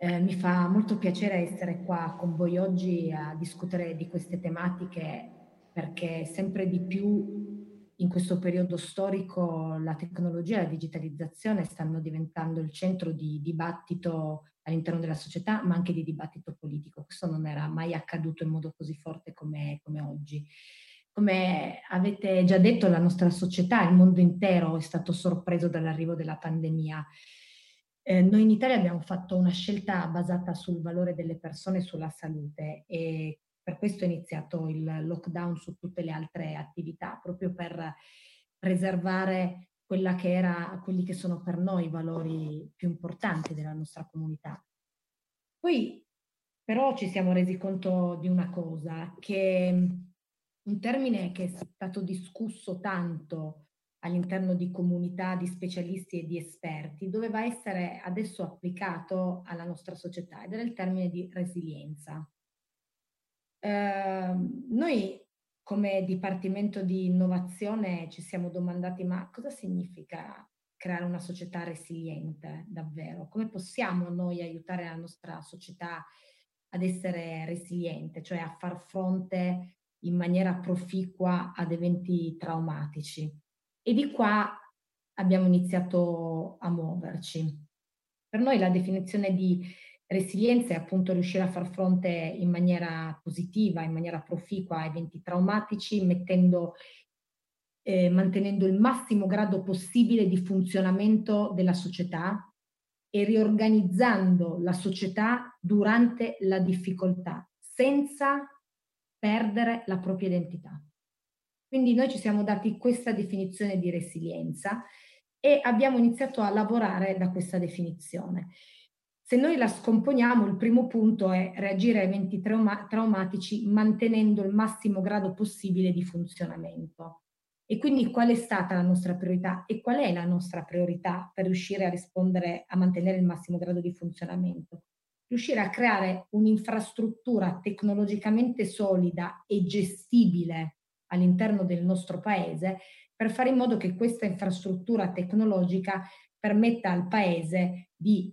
Eh, mi fa molto piacere essere qua con voi oggi a discutere di queste tematiche perché sempre di più in questo periodo storico la tecnologia e la digitalizzazione stanno diventando il centro di dibattito all'interno della società, ma anche di dibattito politico. Questo non era mai accaduto in modo così forte come, come oggi. Come avete già detto, la nostra società, il mondo intero è stato sorpreso dall'arrivo della pandemia eh, noi in Italia abbiamo fatto una scelta basata sul valore delle persone e sulla salute e per questo è iniziato il lockdown su tutte le altre attività, proprio per preservare quella che era, quelli che sono per noi i valori più importanti della nostra comunità. Poi però ci siamo resi conto di una cosa, che un termine che è stato discusso tanto all'interno di comunità di specialisti e di esperti doveva essere adesso applicato alla nostra società ed era il termine di resilienza. Eh, noi come Dipartimento di Innovazione ci siamo domandati ma cosa significa creare una società resiliente davvero? Come possiamo noi aiutare la nostra società ad essere resiliente, cioè a far fronte in maniera proficua ad eventi traumatici? E di qua abbiamo iniziato a muoverci. Per noi la definizione di resilienza è appunto riuscire a far fronte in maniera positiva, in maniera proficua a eventi traumatici, mettendo, eh, mantenendo il massimo grado possibile di funzionamento della società e riorganizzando la società durante la difficoltà, senza perdere la propria identità. Quindi noi ci siamo dati questa definizione di resilienza e abbiamo iniziato a lavorare da questa definizione. Se noi la scomponiamo, il primo punto è reagire a eventi trauma traumatici mantenendo il massimo grado possibile di funzionamento. E quindi qual è stata la nostra priorità e qual è la nostra priorità per riuscire a rispondere, a mantenere il massimo grado di funzionamento? Riuscire a creare un'infrastruttura tecnologicamente solida e gestibile all'interno del nostro paese per fare in modo che questa infrastruttura tecnologica permetta al paese di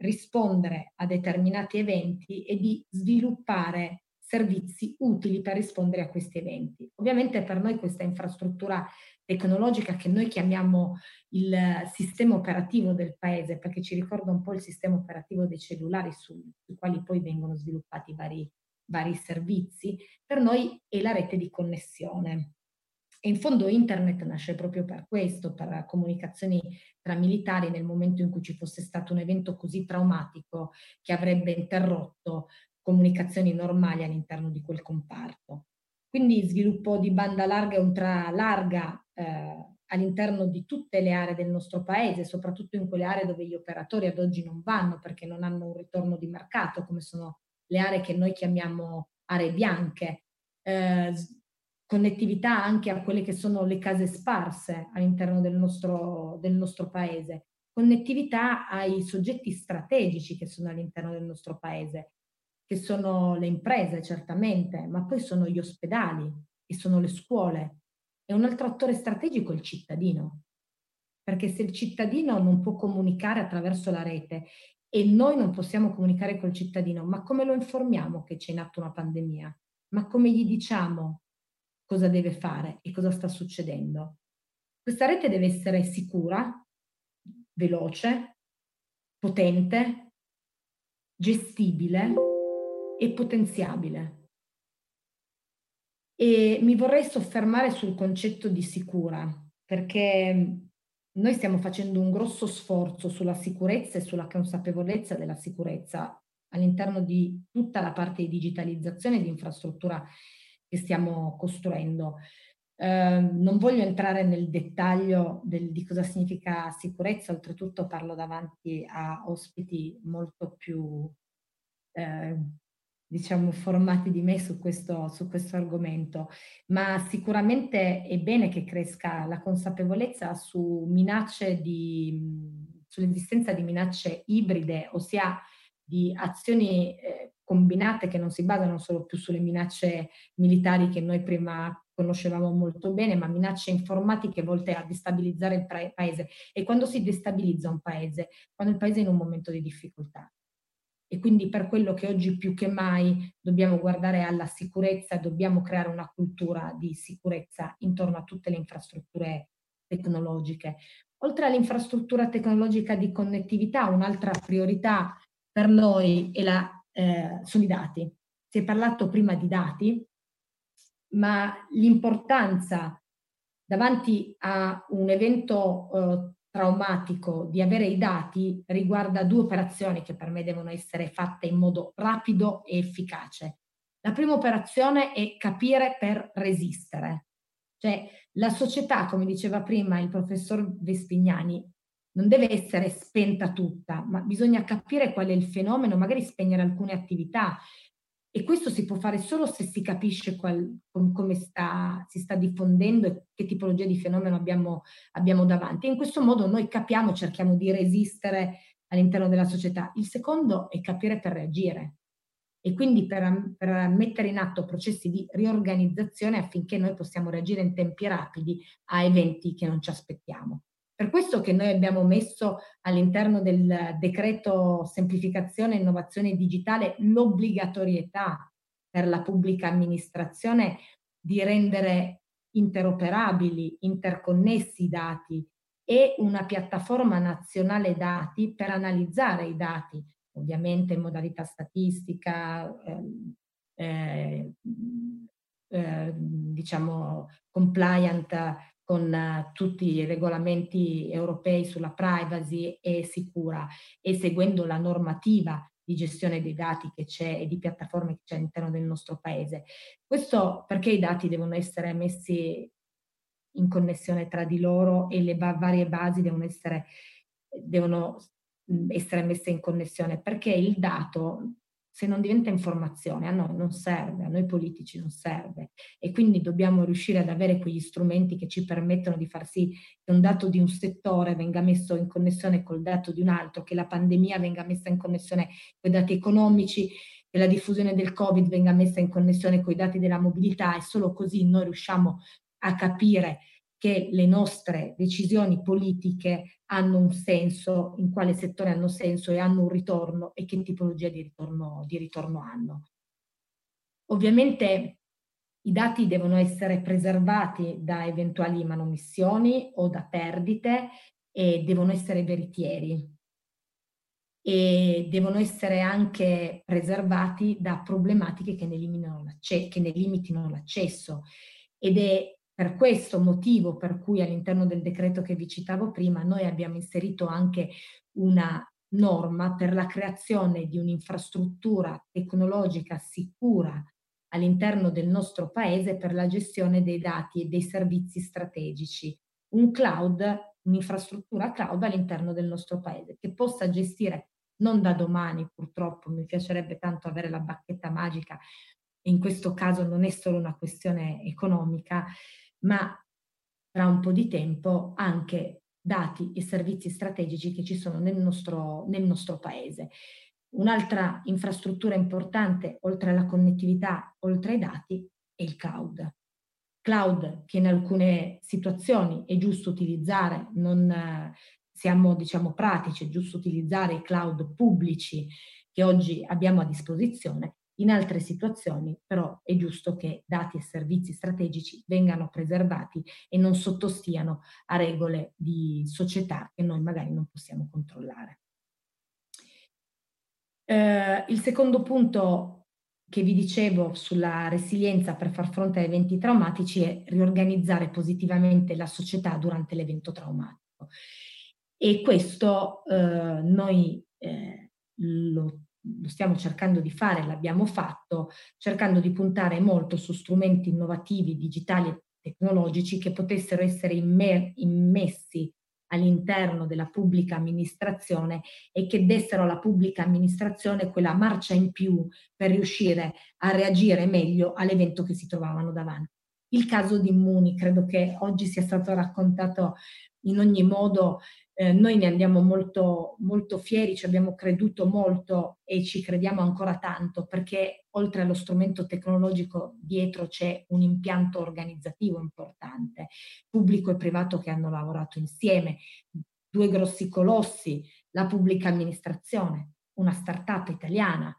rispondere a determinati eventi e di sviluppare servizi utili per rispondere a questi eventi. Ovviamente per noi questa infrastruttura tecnologica che noi chiamiamo il sistema operativo del paese, perché ci ricorda un po' il sistema operativo dei cellulari su, sui quali poi vengono sviluppati vari vari servizi, per noi è la rete di connessione. E in fondo internet nasce proprio per questo, per comunicazioni tra militari nel momento in cui ci fosse stato un evento così traumatico che avrebbe interrotto comunicazioni normali all'interno di quel comparto. Quindi sviluppo di banda larga e ultralarga eh, all'interno di tutte le aree del nostro paese, soprattutto in quelle aree dove gli operatori ad oggi non vanno perché non hanno un ritorno di mercato, come sono le aree che noi chiamiamo aree bianche, eh, connettività anche a quelle che sono le case sparse all'interno del nostro, del nostro paese, connettività ai soggetti strategici che sono all'interno del nostro paese, che sono le imprese certamente, ma poi sono gli ospedali e sono le scuole. E un altro attore strategico è il cittadino, perché se il cittadino non può comunicare attraverso la rete e noi non possiamo comunicare col cittadino, ma come lo informiamo che c'è in atto una pandemia? Ma come gli diciamo cosa deve fare e cosa sta succedendo? Questa rete deve essere sicura, veloce, potente, gestibile e potenziabile. E mi vorrei soffermare sul concetto di sicura, perché noi stiamo facendo un grosso sforzo sulla sicurezza e sulla consapevolezza della sicurezza all'interno di tutta la parte di digitalizzazione e di infrastruttura che stiamo costruendo. Eh, non voglio entrare nel dettaglio del, di cosa significa sicurezza, oltretutto parlo davanti a ospiti molto più eh, diciamo, formati di me su questo, su questo argomento, ma sicuramente è bene che cresca la consapevolezza su minacce di, sull'esistenza di minacce ibride, ossia di azioni eh, combinate che non si basano solo più sulle minacce militari che noi prima conoscevamo molto bene, ma minacce informatiche volte a destabilizzare il paese. E quando si destabilizza un paese? Quando il paese è in un momento di difficoltà. E quindi per quello che oggi più che mai dobbiamo guardare alla sicurezza, dobbiamo creare una cultura di sicurezza intorno a tutte le infrastrutture tecnologiche. Oltre all'infrastruttura tecnologica di connettività, un'altra priorità per noi la, eh, sono i dati. Si è parlato prima di dati, ma l'importanza davanti a un evento eh, traumatico di avere i dati riguarda due operazioni che per me devono essere fatte in modo rapido e efficace. La prima operazione è capire per resistere. Cioè la società, come diceva prima il professor Vespignani, non deve essere spenta tutta, ma bisogna capire qual è il fenomeno, magari spegnere alcune attività, e questo si può fare solo se si capisce qual, come sta, si sta diffondendo e che tipologia di fenomeno abbiamo, abbiamo davanti. E in questo modo noi capiamo, cerchiamo di resistere all'interno della società. Il secondo è capire per reagire e quindi per, per, mettere in atto processi di riorganizzazione affinché noi possiamo reagire in tempi rapidi a eventi che non ci aspettiamo. Per questo che noi abbiamo messo all'interno del decreto semplificazione e innovazione digitale l'obbligatorietà per la pubblica amministrazione di rendere interoperabili, interconnessi i dati e una piattaforma nazionale dati per analizzare i dati, ovviamente in modalità statistica, ehm, eh, eh, diciamo compliant con uh, tutti i regolamenti europei sulla privacy e sicura e seguendo la normativa di gestione dei dati che c'è e di piattaforme che c'è all'interno del nostro paese. Questo perché i dati devono essere messi in connessione tra di loro e le varie basi devono essere, devono essere messe in connessione perché il dato se non diventa informazione, a noi non serve, a noi politici non serve. E quindi dobbiamo riuscire ad avere quegli strumenti che ci permettono di far sì che un dato di un settore venga messo in connessione col dato di un altro, che la pandemia venga messa in connessione con i dati economici, che la diffusione del Covid venga messa in connessione con i dati della mobilità. E solo così noi riusciamo a capire che le nostre decisioni politiche hanno un senso, in quale settore hanno senso e hanno un ritorno e che tipologia di ritorno, di ritorno hanno. Ovviamente i dati devono essere preservati da eventuali manomissioni o da perdite e devono essere veritieri e devono essere anche preservati da problematiche che ne, che ne limitino l'accesso ed è per questo motivo per cui all'interno del decreto che vi citavo prima noi abbiamo inserito anche una norma per la creazione di un'infrastruttura tecnologica sicura all'interno del nostro paese per la gestione dei dati e dei servizi strategici. Un cloud, un'infrastruttura cloud all'interno del nostro paese che possa gestire non da domani purtroppo, mi piacerebbe tanto avere la bacchetta magica, in questo caso non è solo una questione economica, ma tra un po' di tempo anche dati e servizi strategici che ci sono nel nostro, nel nostro paese. Un'altra infrastruttura importante, oltre alla connettività, oltre ai dati, è il cloud. Cloud che in alcune situazioni è giusto utilizzare, non siamo diciamo pratici, è giusto utilizzare i cloud pubblici che oggi abbiamo a disposizione, in altre situazioni però è giusto che dati e servizi strategici vengano preservati e non sottostiano a regole di società che noi magari non possiamo controllare. Eh, il secondo punto che vi dicevo sulla resilienza per far fronte a eventi traumatici è riorganizzare positivamente la società durante l'evento traumatico. E questo eh, noi eh, lo lo stiamo cercando di fare, l'abbiamo fatto, cercando di puntare molto su strumenti innovativi, digitali e tecnologici che potessero essere immessi all'interno della pubblica amministrazione e che dessero alla pubblica amministrazione quella marcia in più per riuscire a reagire meglio all'evento che si trovavano davanti. Il caso di Immuni credo che oggi sia stato raccontato in ogni modo eh, noi ne andiamo molto, molto fieri, ci abbiamo creduto molto e ci crediamo ancora tanto perché oltre allo strumento tecnologico dietro c'è un impianto organizzativo importante, pubblico e privato che hanno lavorato insieme, due grossi colossi, la pubblica amministrazione, una startup italiana,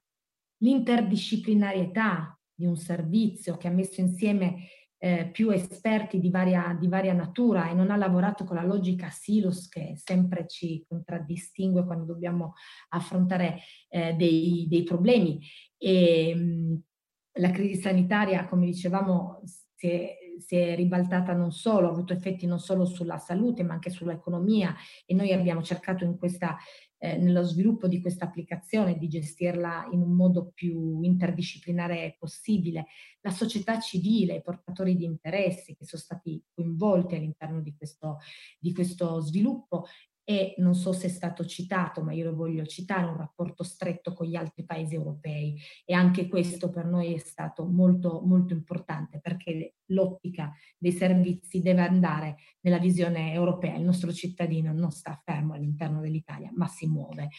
l'interdisciplinarietà di un servizio che ha messo insieme eh, più esperti di varia, di varia, natura e non ha lavorato con la logica silos che sempre ci contraddistingue quando dobbiamo affrontare eh, dei, dei, problemi. E, mh, la crisi sanitaria, come dicevamo, si è, si è, ribaltata non solo, ha avuto effetti non solo sulla salute ma anche sull'economia e noi abbiamo cercato in questa eh, nello sviluppo di questa applicazione, di gestirla in un modo più interdisciplinare possibile. La società civile, i portatori di interessi che sono stati coinvolti all'interno di questo, di questo sviluppo e non so se è stato citato, ma io lo voglio citare, un rapporto stretto con gli altri paesi europei e anche questo per noi è stato molto, molto importante perché l'ottica dei servizi deve andare nella visione europea, il nostro cittadino non sta fermo all'interno dell'Italia ma si muove.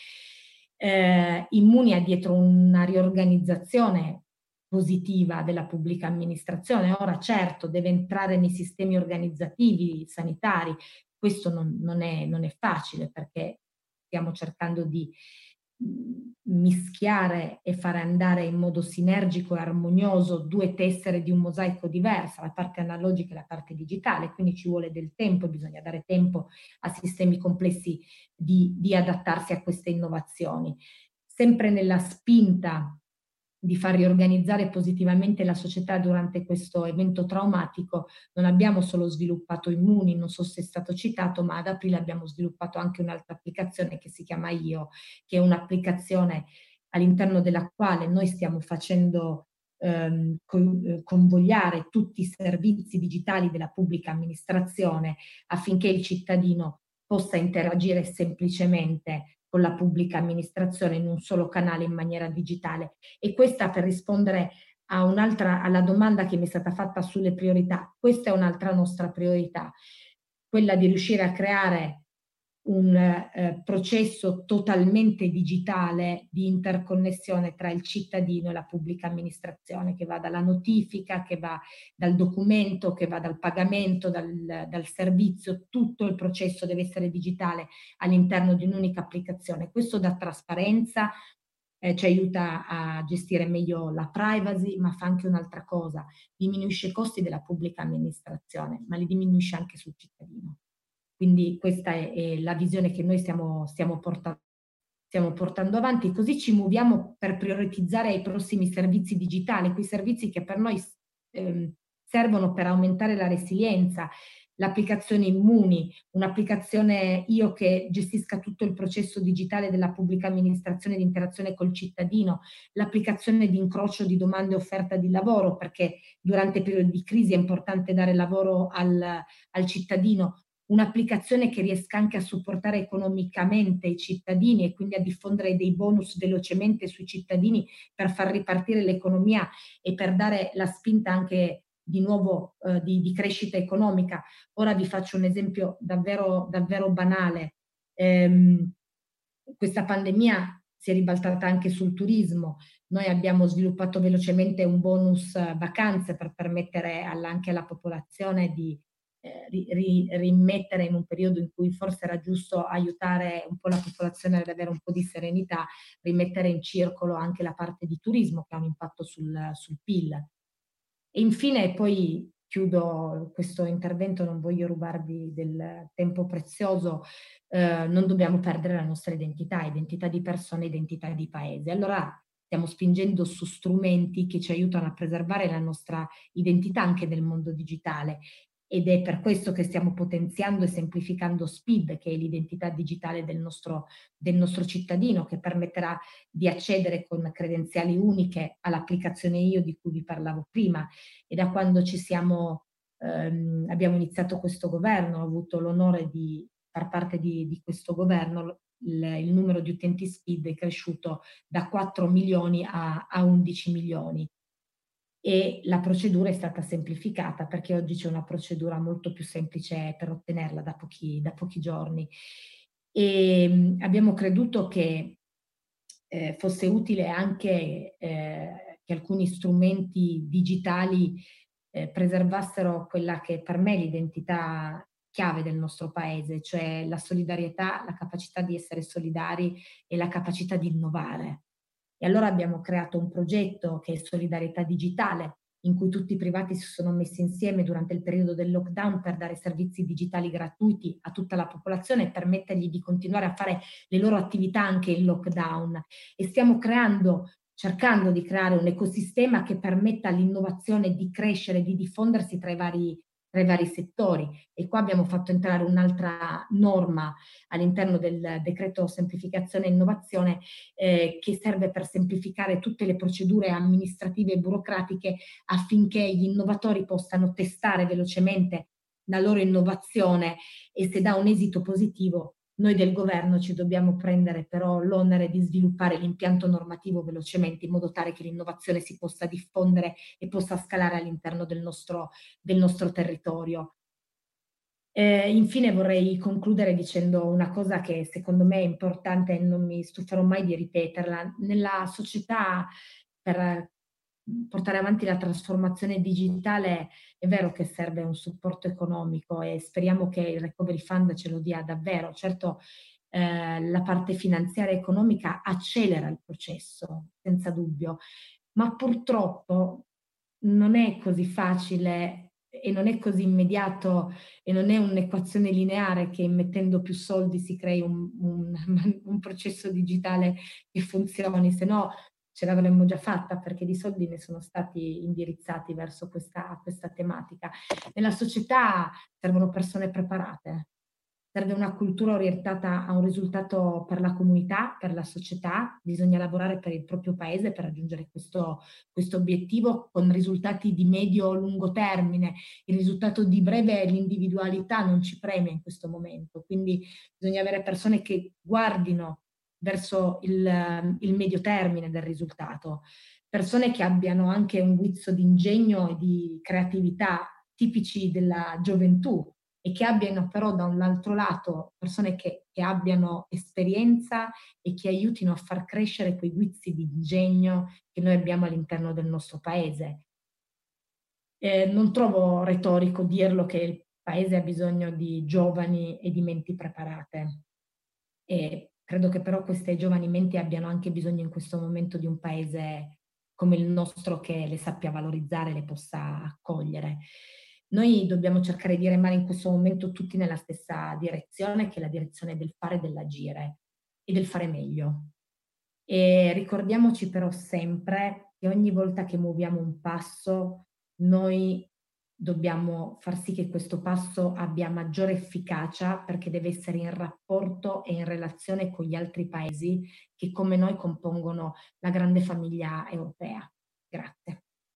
Eh, Immunia dietro una riorganizzazione positiva della pubblica amministrazione. Ora certo deve entrare nei sistemi organizzativi sanitari, questo non, non, è, non è facile perché stiamo cercando di mm, mischiare e fare andare in modo sinergico e armonioso due tessere di un mosaico diversa, la parte analogica e la parte digitale, quindi ci vuole del tempo, bisogna dare tempo a sistemi complessi di, di adattarsi a queste innovazioni. Sempre nella spinta di far riorganizzare positivamente la società durante questo evento traumatico, non abbiamo solo sviluppato Immuni, non so se è stato citato, ma ad aprile abbiamo sviluppato anche un'altra applicazione che si chiama Io, che è un'applicazione all'interno della quale noi stiamo facendo ehm, eh, convogliare tutti i servizi digitali della pubblica amministrazione affinché il cittadino possa interagire semplicemente con la pubblica amministrazione in un solo canale in maniera digitale. E questa per rispondere a un'altra, alla domanda che mi è stata fatta sulle priorità, questa è un'altra nostra priorità, quella di riuscire a creare un eh, processo totalmente digitale di interconnessione tra il cittadino e la pubblica amministrazione, che va dalla notifica, che va dal documento, che va dal pagamento, dal, dal servizio, tutto il processo deve essere digitale all'interno di un'unica applicazione. Questo dà trasparenza, eh, ci aiuta a gestire meglio la privacy, ma fa anche un'altra cosa, diminuisce i costi della pubblica amministrazione, ma li diminuisce anche sul cittadino. Quindi questa è, è la visione che noi stiamo, stiamo, portando, stiamo, portando, avanti, così ci muoviamo per prioritizzare i prossimi servizi digitali, quei servizi che per noi eh, servono per aumentare la resilienza, l'applicazione Immuni, un'applicazione io che gestisca tutto il processo digitale della pubblica amministrazione di interazione col cittadino, l'applicazione di incrocio di domande e offerta di lavoro, perché durante periodi di crisi è importante dare lavoro al, al cittadino, un'applicazione che riesca anche a supportare economicamente i cittadini e quindi a diffondere dei bonus velocemente sui cittadini per far ripartire l'economia e per dare la spinta anche di nuovo eh, di, di, crescita economica. Ora vi faccio un esempio davvero, davvero banale. Ehm, questa pandemia si è ribaltata anche sul turismo. Noi abbiamo sviluppato velocemente un bonus vacanze per permettere alla, anche alla popolazione di eh, ri, rimettere in un periodo in cui forse era giusto aiutare un po' la popolazione ad avere un po' di serenità, rimettere in circolo anche la parte di turismo che ha un impatto sul, sul PIL. E infine poi chiudo questo intervento, non voglio rubarvi del tempo prezioso, eh, non dobbiamo perdere la nostra identità, identità di persona, identità di paese. Allora stiamo spingendo su strumenti che ci aiutano a preservare la nostra identità anche nel mondo digitale ed è per questo che stiamo potenziando e semplificando SPID, che è l'identità digitale del nostro, del nostro cittadino, che permetterà di accedere con credenziali uniche all'applicazione io di cui vi parlavo prima. E da quando ci siamo, ehm, abbiamo iniziato questo governo, ho avuto l'onore di far parte di, di questo governo, il, il, numero di utenti SPID è cresciuto da 4 milioni a, a 11 milioni e la procedura è stata semplificata perché oggi c'è una procedura molto più semplice per ottenerla da pochi, da pochi giorni. E mm, abbiamo creduto che eh, fosse utile anche eh, che alcuni strumenti digitali eh, preservassero quella che per me è l'identità chiave del nostro paese, cioè la solidarietà, la capacità di essere solidari e la capacità di innovare. E allora abbiamo creato un progetto che è Solidarietà Digitale, in cui tutti i privati si sono messi insieme durante il periodo del lockdown per dare servizi digitali gratuiti a tutta la popolazione e permettergli di continuare a fare le loro attività anche in lockdown. E stiamo creando cercando di creare un ecosistema che permetta all'innovazione di crescere, di diffondersi tra i vari tra i vari settori. E qua abbiamo fatto entrare un'altra norma all'interno del decreto semplificazione e innovazione eh, che serve per semplificare tutte le procedure amministrative e burocratiche affinché gli innovatori possano testare velocemente la loro innovazione e se dà un esito positivo noi del governo ci dobbiamo prendere però l'onere di sviluppare l'impianto normativo velocemente in modo tale che l'innovazione si possa diffondere e possa scalare all'interno del nostro, del nostro territorio. Eh, infine vorrei concludere dicendo una cosa che secondo me è importante e non mi stuferò mai di ripeterla. Nella società per portare avanti la trasformazione digitale è vero che serve un supporto economico e speriamo che il Recovery Fund ce lo dia davvero. Certo eh, la parte finanziaria economica accelera il processo, senza dubbio, ma purtroppo non è così facile e non è così immediato e non è un'equazione lineare che mettendo più soldi si crei un, un, un processo digitale che funzioni, se no ce l'avremmo già fatta perché di soldi ne sono stati indirizzati verso questa, questa tematica. Nella società servono persone preparate, serve una cultura orientata a un risultato per la comunità, per la società, bisogna lavorare per il proprio paese per raggiungere questo, questo obiettivo con risultati di medio-lungo termine. Il risultato di breve l'individualità non ci premia in questo momento, quindi bisogna avere persone che guardino verso il, il medio termine del risultato. Persone che abbiano anche un guizzo di ingegno e di creatività tipici della gioventù e che abbiano però da un altro lato persone che, che abbiano esperienza e che aiutino a far crescere quei guizzi di ingegno che noi abbiamo all'interno del nostro paese. Eh, non trovo retorico dirlo che il paese ha bisogno di giovani e di menti preparate. E Credo che però queste giovani menti abbiano anche bisogno in questo momento di un paese come il nostro che le sappia valorizzare, le possa accogliere. Noi dobbiamo cercare di remare in questo momento tutti nella stessa direzione, che è la direzione del fare e dell'agire e del fare meglio. E ricordiamoci però sempre che ogni volta che muoviamo un passo, noi dobbiamo far sì che questo passo abbia maggiore efficacia perché deve essere in rapporto e in relazione con gli altri paesi che come noi compongono la grande famiglia europea.